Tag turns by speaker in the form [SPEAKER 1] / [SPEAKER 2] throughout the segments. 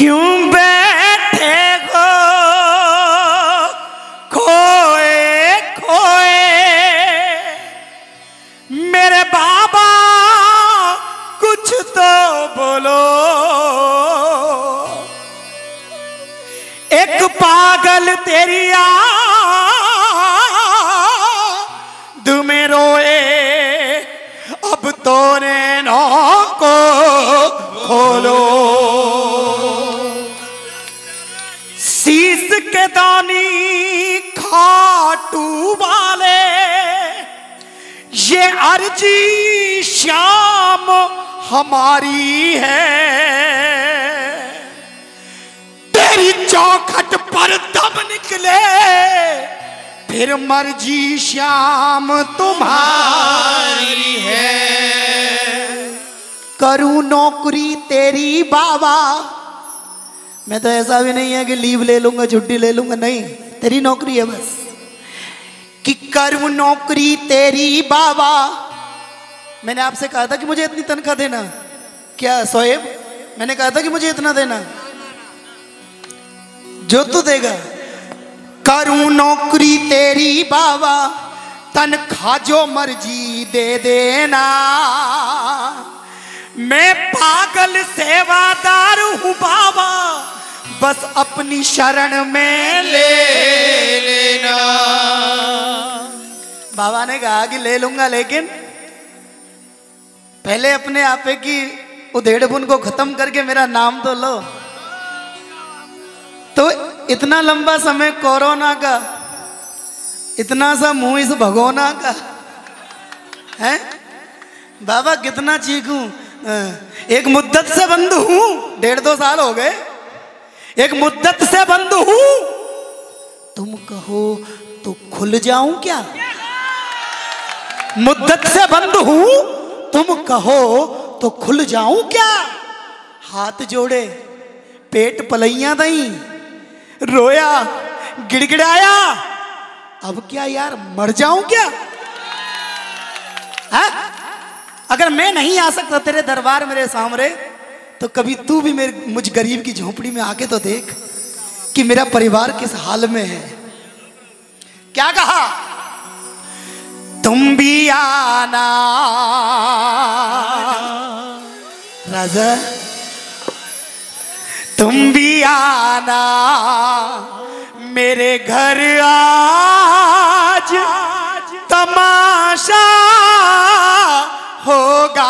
[SPEAKER 1] क्यों बैठे हो? खोए खोए। मेरे बाबा कुछ तो बोलो। एक पागल तेरी में अर्जी श्याम हमारी है। तेरी चौखट पर दम निकले, फिर मर्ज़ी श्याम तुम्हारी है। करूँ नौकरी तेरी बाबा। मैं तो ऐसा भी नहीं है कि लीव ले लूँगा, छुट्टी ले लूँगा, नहीं, तेरी नौकरी है बस। कि करूँ नौकरी तेरी बाबा। मैंने आपसे कहा था कि मुझे इतनी तनख्वाह देना। क्या सोएब मैंने कहा था कि मुझे इतना देना। जो तू देगा। करूँ नौकरी तेरी बाबा, तनख्वाह जो मर्ज़ी दे देना। मैं पागल सेवादार हूँ बाबा, बस अपनी शरण में ले लेना। बाबा ने कहा कि ले लूँगा, लेकिन पहले अपने आपे की उधेड़बुन को खत्म करके मेरा नाम तो लो। तो इतना लंबा समय कोरोना का, इतना सा मुँह इस भगोना का, है? बाबा कितना चीखू? एक मुद्दत से बंद हूँ। डेढ़ दो साल हो गए। एक मुद्दत से बंद हूँ। तुम कहो तो खुल जाऊँ क्या? मुद्दत से बंद हूँ। तुम कहो तो खुल जाऊँ क्या? हाथ जोड़े, पेट पलैया दई। रोया, गिड़गिड़ाया। अब क्या यार, मर जाऊँ क्या? है? अगर मैं नहीं आ सकता तेरे दरबार मेरे सामने तो कभी तू भी मेरे, मुझ गरीब की झोपड़ी में आके तो देख कि मेरा परिवार किस हाल में है। क्या कहा? तुम भी आना राजा तुम भी आना मेरे घर आज तमाशा होगा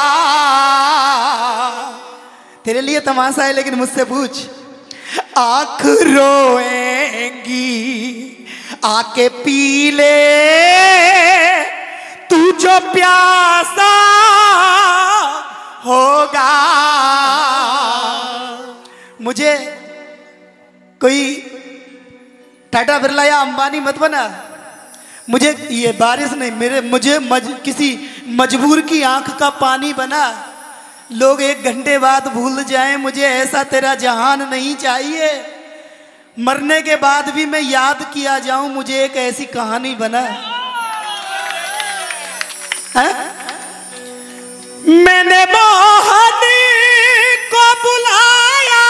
[SPEAKER 1] तेरे लिए तमाशा है लेकिन मुझसे पूछ आँख रोएँगी आके पी ले जो प्यासा होगा। मुझे कोई टाटा बिरला या अंबानी मत बना। मुझे ये बारिश नहीं मेरे मुझे मज, किसी मजबूर की आँख का पानी बना। लोग एक घंटे बाद भूल जाएँ मुझे ऐसा तेरा जहान नहीं चाहिए। मरने के बाद भी मैं याद किया जाऊँ मुझे एक ऐसी कहानी बना। मैंने मोहन को बुलाया।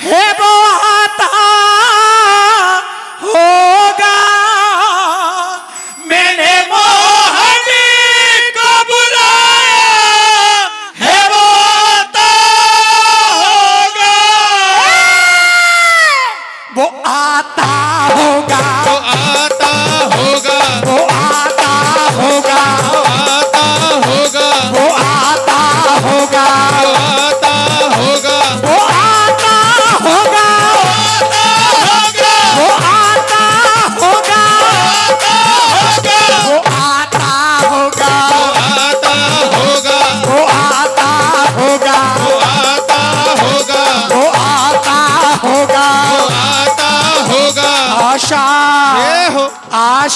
[SPEAKER 1] है वो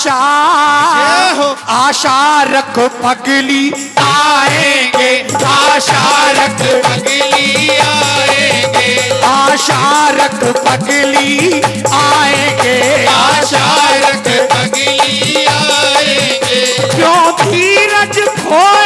[SPEAKER 1] आशा। आशा रख पगली आएँगे। आशा रख
[SPEAKER 2] पगली आएँगे।
[SPEAKER 1] आशा रख पगली आएँगे।
[SPEAKER 2] आशा रख पगली आएँगे।
[SPEAKER 1] क्यों धीरज खोए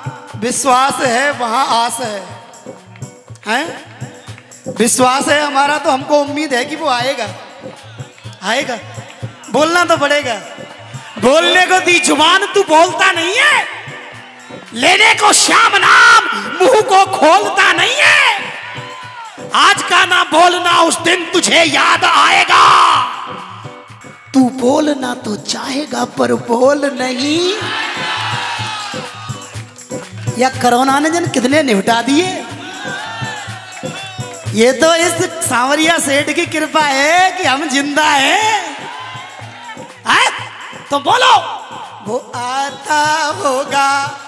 [SPEAKER 1] विश्वास है, वहाँ आस है। हैं? विश्वास है हमारा तो हमको उम्मीद है कि वो आएगा। आएगा। बोलना तो पड़ेगा।
[SPEAKER 3] बोलने को दी ज़ुबान, तू बोलता नहीं है। लेने को श्याम नाम, मुँह को खोलता नहीं है। आज का ना बोलना, उस दिन तुझे याद आएगा।
[SPEAKER 1] तू बोलना तो चाहेगा, पर बोल नहीं। या कोरोना ने जन कितने निपटा दिए? ये तो इस सांवरिया सेठ की कृपा है कि हम ज़िंदा हैं।
[SPEAKER 3] है? तो बोलो।
[SPEAKER 1] वो आता होगा।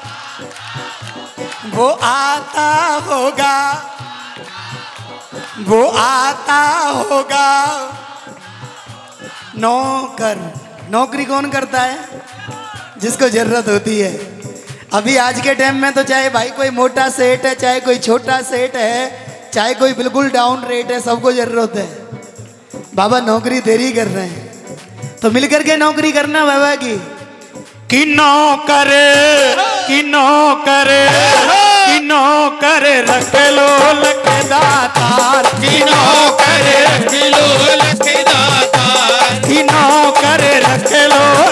[SPEAKER 1] वो आता होगा। वो आता होगा। नौकर। नौकरी कौन करता है? जिसको ज़रूरत होती है। अभी आज के टाइम में तो चाहे भाई कोई मोटा सेट है, चाहे कोई छोटा सेट है, चाहे कोई बिल्कुल डाउन रेट है, सबको ज़रूरत है। बाबा नौकरी देरी कर रहे हैं। तो मिलकर के नौकरी करना बाबा की।
[SPEAKER 3] कि नौकर कि नौकर कि नौकर रख लो लखदातार कि नौकर रख लो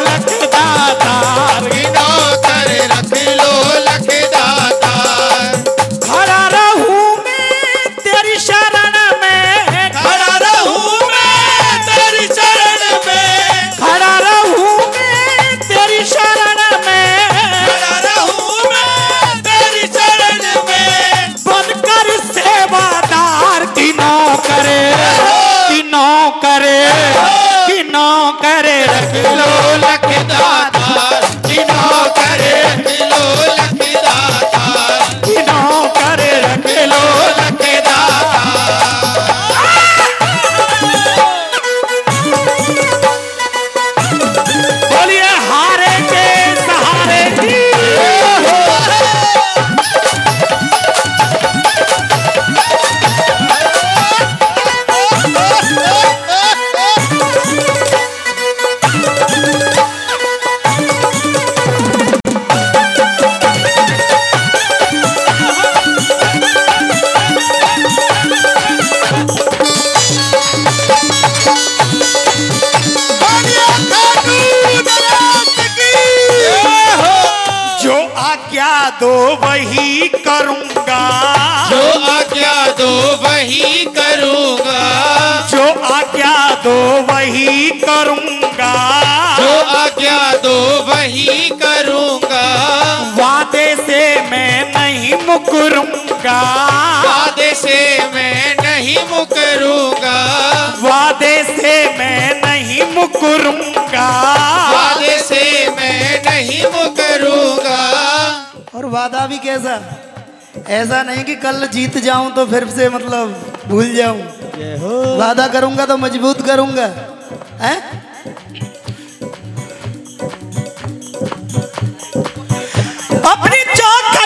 [SPEAKER 3] लखदातार आज्ञा दो वही करूँगा।
[SPEAKER 2] जो आज्ञा दो वही करूँगा।
[SPEAKER 3] जो आज्ञा दो वही करूँगा।
[SPEAKER 2] जो आज्ञा दो वही करूँगा।
[SPEAKER 3] वादे से मैं नहीं मुकरूँगा।
[SPEAKER 2] वादे से मैं नहीं मुकरूँगा।
[SPEAKER 3] वादे से मैं नहीं मुकरूँगा।
[SPEAKER 2] वादे से मैं वो करूँगा।
[SPEAKER 1] और वादा भी कैसा? ऐसा नहीं कि कल जीत जाऊँ तो फिर से मतलब भूल जाऊँ। वादा करूँगा तो मज़बूत करूँगा। हैं?
[SPEAKER 3] अपनी चौखट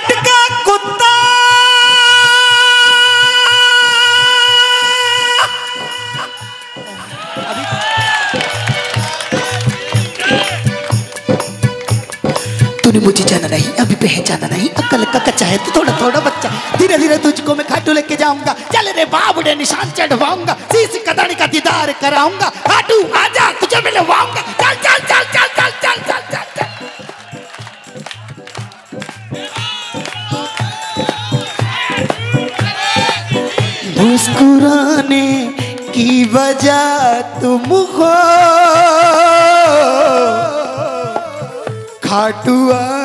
[SPEAKER 1] नहीं का कच्चा है तो थोड़ा थोड़ा बच्चा। धीरे धीरे तुझको मैं खाटू लेके जाऊँगा। चल रे बाबुड़े, निशान चढ़वाऊँगा। शीश कदड़ी का दीदार कराऊँगा। खाटू, आजा, तुझे मिलवाऊँगा चल चल चल चल चल चल चल चल चल। मुस्कुराने की वजह तुम हो। खाटू आने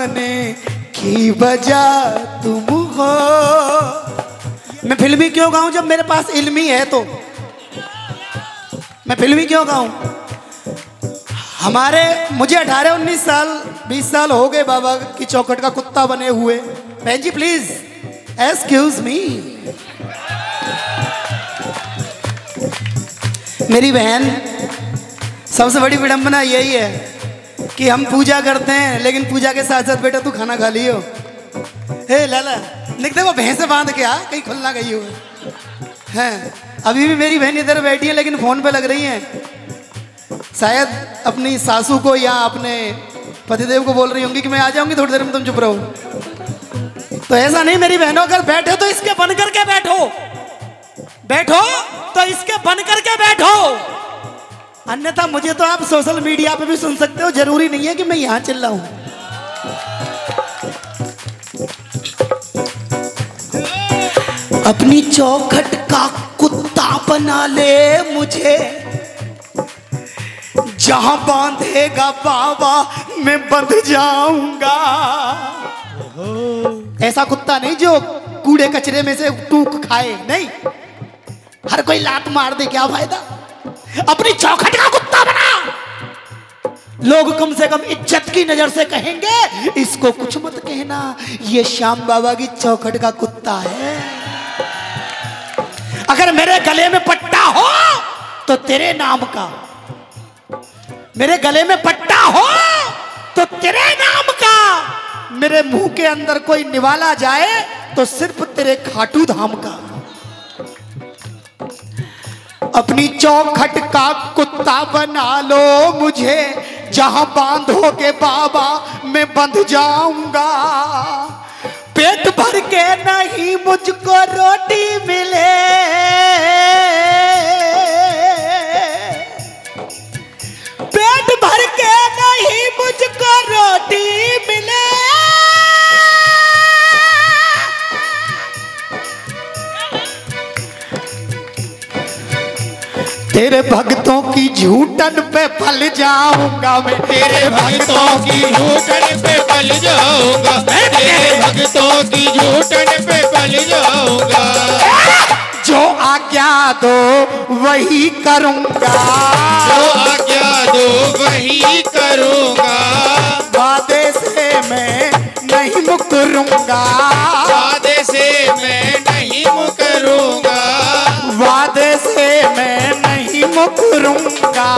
[SPEAKER 1] की वजह तुम हो। मैं फिल्मी क्यों गाऊं जब मेरे पास इल्मी है तो? मैं फिल्मी क्यों गाऊं? हमारे, मुझे 18 19 साल 20 साल हो गए बाबा की चौखट का कुत्ता बने हुए। बहन जी प्लीज़ एक्सक्यूज मी मेरी बहन, सबसे बड़ी विडंबना यही है कि हम पूजा करते हैं, लेकिन पूजा के साथ साथ बेटा तू खाना खा लियो। हे लाला निक देखो भैंसे बाँध के आ कहीं खुलना गई हो। हैं, अभी भी मेरी बहन इधर बैठी है, लेकिन फ़ोन पे लग रही हैं। शायद अपनी सासू को या अपने पतिदेव को बोल रही होंगी कि मैं आ जाऊँगी, थोड़ी देर में तुम चुप रहो। तो ऐसा नहीं, मेरी बहनों, अगर बैठे तो इसके बन करके बैठो। बैठो तो इसके बन करके बैठो। अन्यथा मुझे तो आप सोशल मीडिया पे भी सुन सकते हो। ज़रूरी नहीं है कि मैं यहाँ चिल्ला हूँ अपनी चौखट का कुत्ता बना ले मुझे। जहाँ बांधेगा बाबा, मैं बंध जाऊँगा। ऐसा कुत्ता नहीं जो कूड़े कचरे में से टूक खाए। नहीं, हर कोई लात मार दे, क्या फ़ायदा? अपनी चौखट का कुत्ता बना। लोग कम से कम इज़्ज़त की नज़र से कहेंगे, इसको कुछ मत कहना, ये श्याम बाबा की चौखट का कुत्ता है। अगर मेरे गले में पट्टा हो तो तेरे नाम का। मेरे गले में पट्टा हो तो तेरे नाम का। मेरे मुँह के अंदर कोई निवाला जाए तो सिर्फ़ तेरे खाटू धाम का। अपनी चौखट का कुत्ता बना लो मुझे, जहाँ बांधोगे बाबा मैं बंध जाऊँगा। पेट भर के नहीं मुझको रोटी मिले। पेट भर के नहीं मुझको रोटी तेरे भक्तों की झूठन पे फल जाऊँगा। मैं
[SPEAKER 2] तेरे भक्तों की झूठन पे पल जाऊँगा। तेरे भक्तों की झूठन पे पल जाऊँगा।
[SPEAKER 1] जो आज्ञा दो, वही करूँगा।
[SPEAKER 2] जो आज्ञा दो, वही करूँगा।
[SPEAKER 1] वादे से मैं नहीं मुकरूँगा।
[SPEAKER 2] वादे से मैं नहीं मुकरूँगा।
[SPEAKER 1] मुकरूँगा।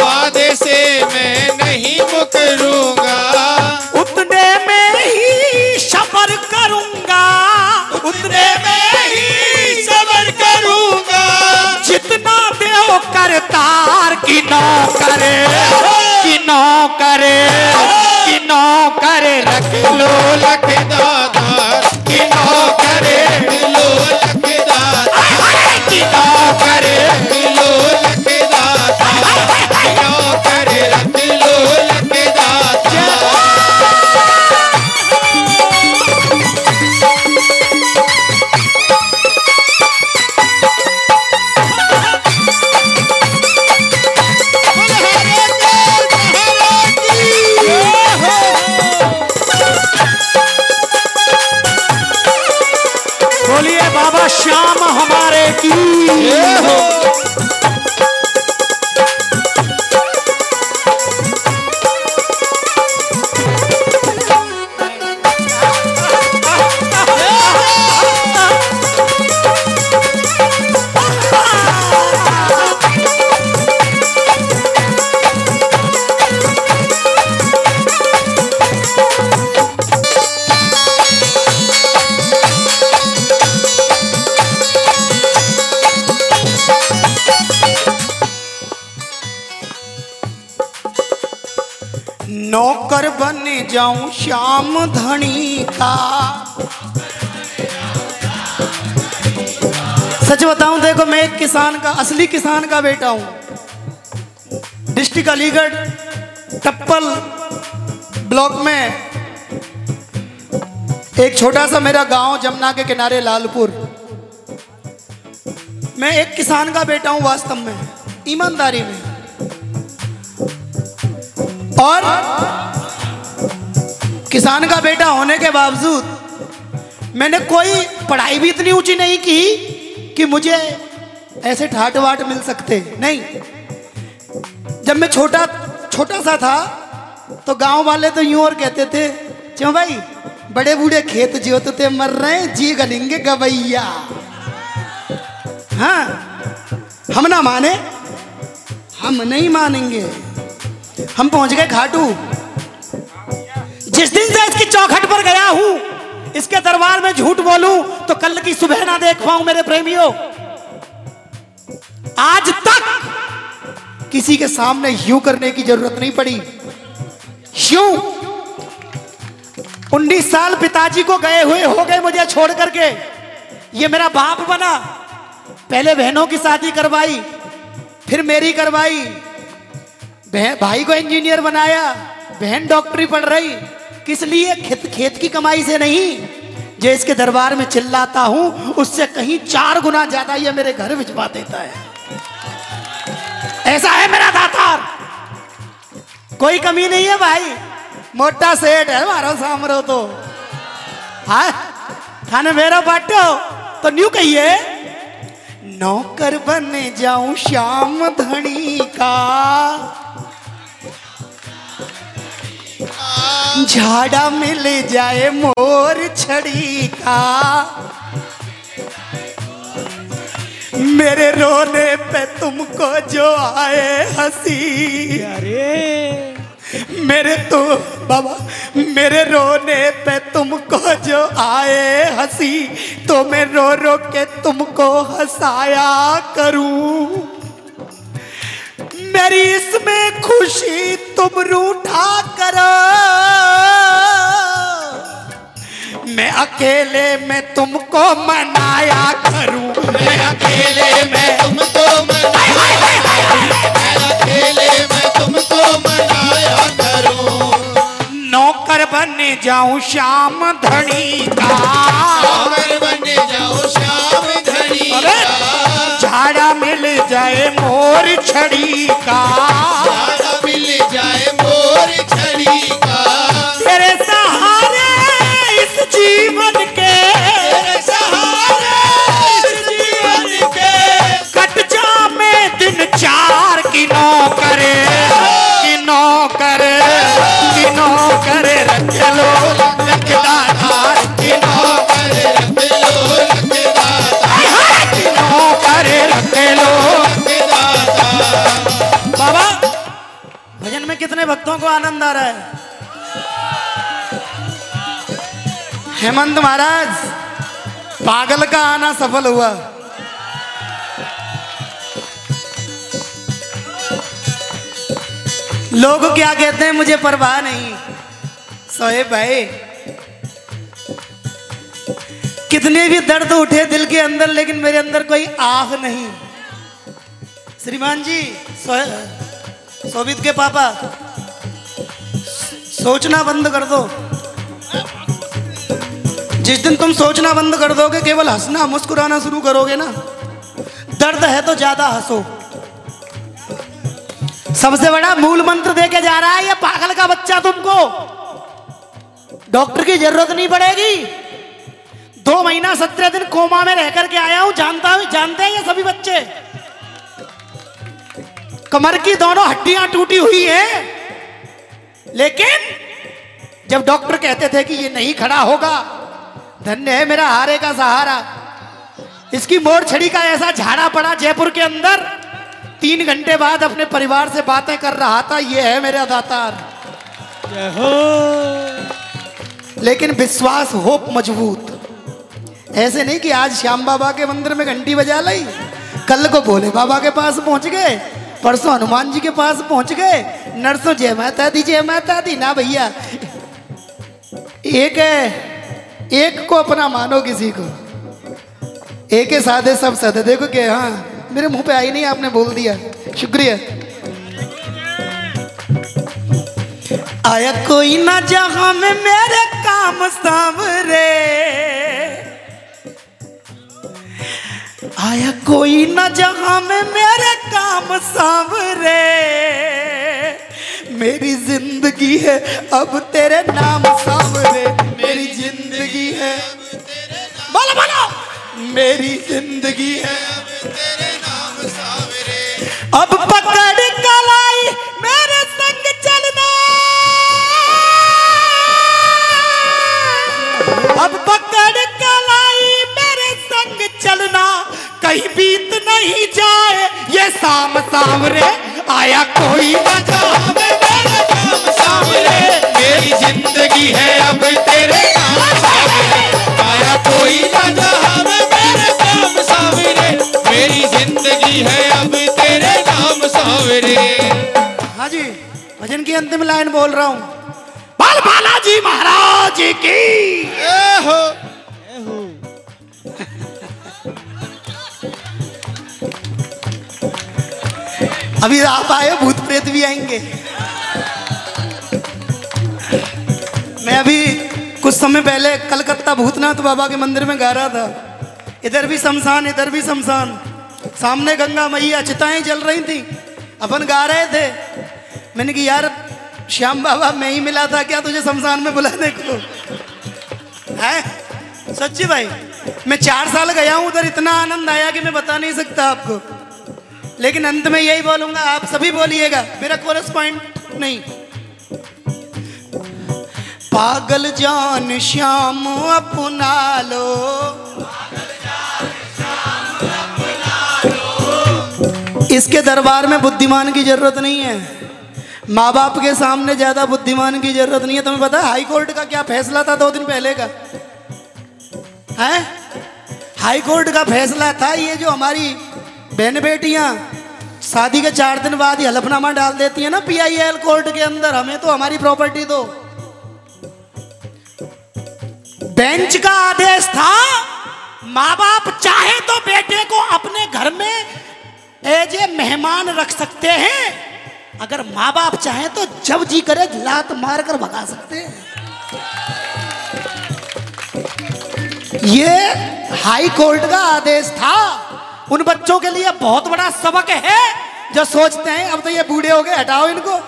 [SPEAKER 2] वादे से मैं नहीं मुकरूँगा।
[SPEAKER 1] उतने में ही सबर करूँगा। उतने में ही
[SPEAKER 2] सबर करूँगा।
[SPEAKER 1] जितना देव करतार की नौकरे की नौकरे की नौकरे रख लो
[SPEAKER 2] लख
[SPEAKER 1] सच बताऊँ, देखो, मैं एक किसान का, असली किसान का बेटा हूँ। डिस्ट्रिक्ट अलीगढ़, टप्पल ब्लॉक में एक छोटा सा मेरा गाँव जमुना के किनारे, लालपुर। मैं एक किसान का बेटा हूँ वास्तव में, ईमानदारी में। और किसान का बेटा होने के बावजूद मैंने कोई पढ़ाई भी इतनी ऊँची नहीं की कि मुझे ऐसे ठाट वाट मिल सकते। नहीं। जब मैं छोटा छोटा सा था तो गाँव वाले तो यूँ और कहते थे, क्यों भाई बड़े बूढ़े खेत जोतते मर रहे जी गलेंगे गवैया। हाँ हम ना माने, हम नहीं मानेंगे। हम पहुँच गए घाटू इसके दरबार में झूठ बोलूँ तो कल की सुबह ना देख पाऊँ मेरे प्रेमियों। आज तक किसी के सामने यूँ करने की ज़रूरत नहीं पड़ी। यूँ उन्नीस साल पिताजी को गए हुए हो गए मुझे छोड़ करके। ये मेरा बाप बना। पहले बहनों की शादी करवाई, फिर मेरी करवाई। भाई को इंजीनियर बनाया, बहन डॉक्टरी पढ़ रही। किस लिए? खेत खेत की कमाई से नहीं। जो इसके दरबार में चिल्लाता हूँ, उससे कहीं चार गुना ज़्यादा यह मेरे घर भिजवा देता है। ऐसा है मेरा दातार। कोई कमी नहीं है भाई। मोटा सेठ है मारो सामरो तो। हाँ? थाने मेरा बाटो तो न्यू कहिए, नौकर बन जाऊँ श्याम धनी का। झाड़ा मिल जाए मोर छड़ी का। मेरे रोने पे तुमको जो आए हँसी।
[SPEAKER 3] अरे।
[SPEAKER 1] मेरे तो बाबा मेरे रोने पे तुमको जो आए हँसी तो मैं रो रो के तुमको हंसाया करूँ। मेरी इसमें खुशी तुम रूठा करो मैं अकेले में तुमको मनाया करूँ। मैं अकेले में
[SPEAKER 2] तुमको मनाया मैं अकेले में तुमको मनाया करूँ।
[SPEAKER 1] नौकर बन जाऊँ श्याम धनी का।
[SPEAKER 2] अगर बन जाओ श्याम धनी! का।
[SPEAKER 1] झाड़ा मिल जाए मोर छड़ी का। भक्तों को आनंद आ रहा है। हेमंत महाराज, पागल का आना सफल हुआ। लोग क्या कहते हैं, मुझे परवाह नहीं। सोए भाई, कितने भी दर्द उठे दिल के अंदर, लेकिन मेरे अंदर कोई आह नहीं। श्रीमान जी, सो- शोभित के पापा सोचना बंद कर दो। जिस दिन तुम सोचना बंद कर दोगे, केवल हंसना, मुस्कुराना शुरू करोगे ना। दर्द है तो ज़्यादा हंसो। सबसे बड़ा मूल मंत्र दे के जा रहा है, ये पागल का बच्चा तुमको। डॉक्टर की ज़रूरत नहीं पड़ेगी। दो महीना सत्रह दिन कोमा में रह करके आया हूँ, जानता हूँ, जानते हैं ये सभी बच्चे। कमर की दोनों हड्डियाँ टूटी हुई है। लेकिन जब डॉक्टर कहते थे कि ये नहीं खड़ा होगा धन्य है मेरा हारे का सहारा। इसकी मोड़ छड़ी का ऐसा झाड़ा पड़ा जयपुर के अंदर। तीन घंटे बाद अपने परिवार से बातें कर रहा था ये है मेरा दातार। लेकिन विश्वास होप मज़बूत। ऐसे नहीं कि आज श्याम बाबा के मंदिर में घंटी बजा ली कल को भोले बाबा के पास पहुँच गए परसों हनुमान जी के पास पहुँच गए नरसों जय माता दी, जय माता दी। ना भैया, एक है, एक को अपना मानो किसी को। एक है साधे, सब सदे देखो के हाँ मेरे मुँह पे आई नहीं, आपने बोल दिया। शुक्रिया। आया कोई ना जहाँ में मेरे काम सामरे आया कोई ना जहाँ में मेरे काम सामरे मेरी ज़िंदगी है, अब तेरे नाम सामने मेरी ज़िंदगी है। बोलो बोलो। मेरी ज़िंदगी है, अब
[SPEAKER 2] तेरे नाम सामने। अब पकड़
[SPEAKER 1] की अंतिम लाइन बोल रहा हूँ।
[SPEAKER 3] बाल बालाजी महाराज की।
[SPEAKER 2] ए हो।
[SPEAKER 1] अभी आप आए भूत प्रेत भी आएँगे। मैं अभी कुछ समय पहले कलकत्ता भूतनाथ बाबा के मंदिर में गा रहा था। इधर भी शमशान इधर भी शमशान। सामने गंगा मैया चिताएँ जल रही थी। अपन गा रहे थे। मैंने कि यार, श्याम बाबा, मैं ही मिला था, क्या तुझे शमशान में बुलाने को? है? सच्ची भाई, मैं चार साल गया हूँ, उधर इतना आनंद आया कि मैं बता नहीं सकता आपको। लेकिन अंत में यही बोलूँगा, आप सभी बोलिएगा, मेरा कोरस पॉइंट नहीं। पागल जान श्याम अपना लो। इसके दरबार में बुद्धिमान की ज़रूरत नहीं है। माँ बाप के सामने ज़्यादा बुद्धिमान की ज़रूरत नहीं है। तुम्हें पता हाई कोर्ट का क्या फैसला था दो दिन पहले का? है? हाई कोर्ट का फैसला था ये जो हमारी बहन बेटियाँ शादी के चार दिन बाद ही हलफनामा डाल देती है ना पीआईएल कोर्ट के अंदर, हमें तो हमारी प्रॉपर्टी दो।
[SPEAKER 3] बेंच का आदेश था, माँ बाप चाहे तो बेटे को अपने घर में एज ए मेहमान रख सकते हैं। अगर माँ बाप चाहे तो जब जी करे लात मार कर भगा सकते हैं।
[SPEAKER 1] ये हाई कोर्ट का आदेश था।
[SPEAKER 3] उन बच्चों के लिए बहुत बड़ा सबक है।
[SPEAKER 1] जो सोचते हैं, अब तो ये बूढ़े हो गए, हटाओ इनको।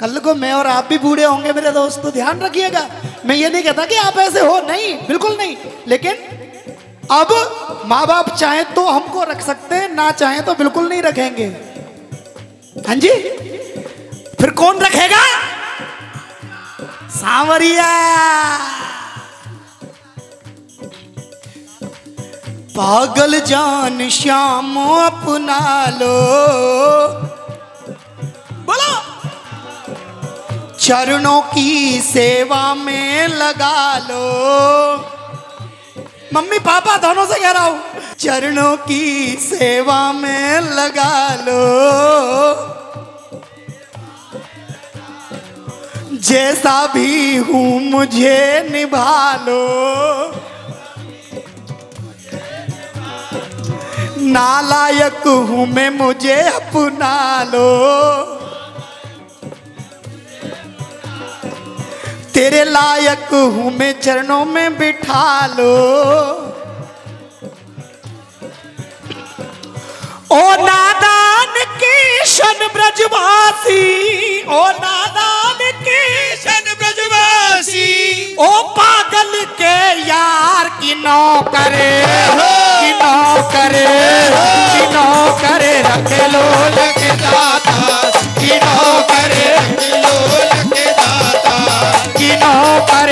[SPEAKER 1] कल को मैं और आप भी बूढ़े होंगे मेरे दोस्त तो ध्यान रखिएगा। मैं ये नहीं कहता कि आप ऐसे हो, नहीं, बिल्कुल नहीं। लेकिन अब माँ बाप चाहे तो हमको रख सकते हैं, ना चाहे तो बिल्कुल नहीं रखेंगे। हाँ जी।
[SPEAKER 3] फिर कौन रखेगा?
[SPEAKER 1] सांवरिया। पागल जान श्याम अपना लो।
[SPEAKER 3] बोलो।
[SPEAKER 1] चरणों की सेवा में लगा लो। मम्मी पापा दोनों से कह रहा हूँ, चरणों की सेवा में लगा लो। जैसा भी हूँ मुझे निभा लो नालायक हूँ मैं, मुझे अपना लो। तेरे लायक हूँ मैं, चरणों में बिठा लो।
[SPEAKER 3] ओ नादान किशन ब्रजवासी, ओ नादान किशन ब्रजवासी, ओ पागल के यार की नौकरे की नौकरे की नौकरे रख लो
[SPEAKER 2] लग दाता,
[SPEAKER 3] की
[SPEAKER 2] लोलक दाता
[SPEAKER 3] की नौकरे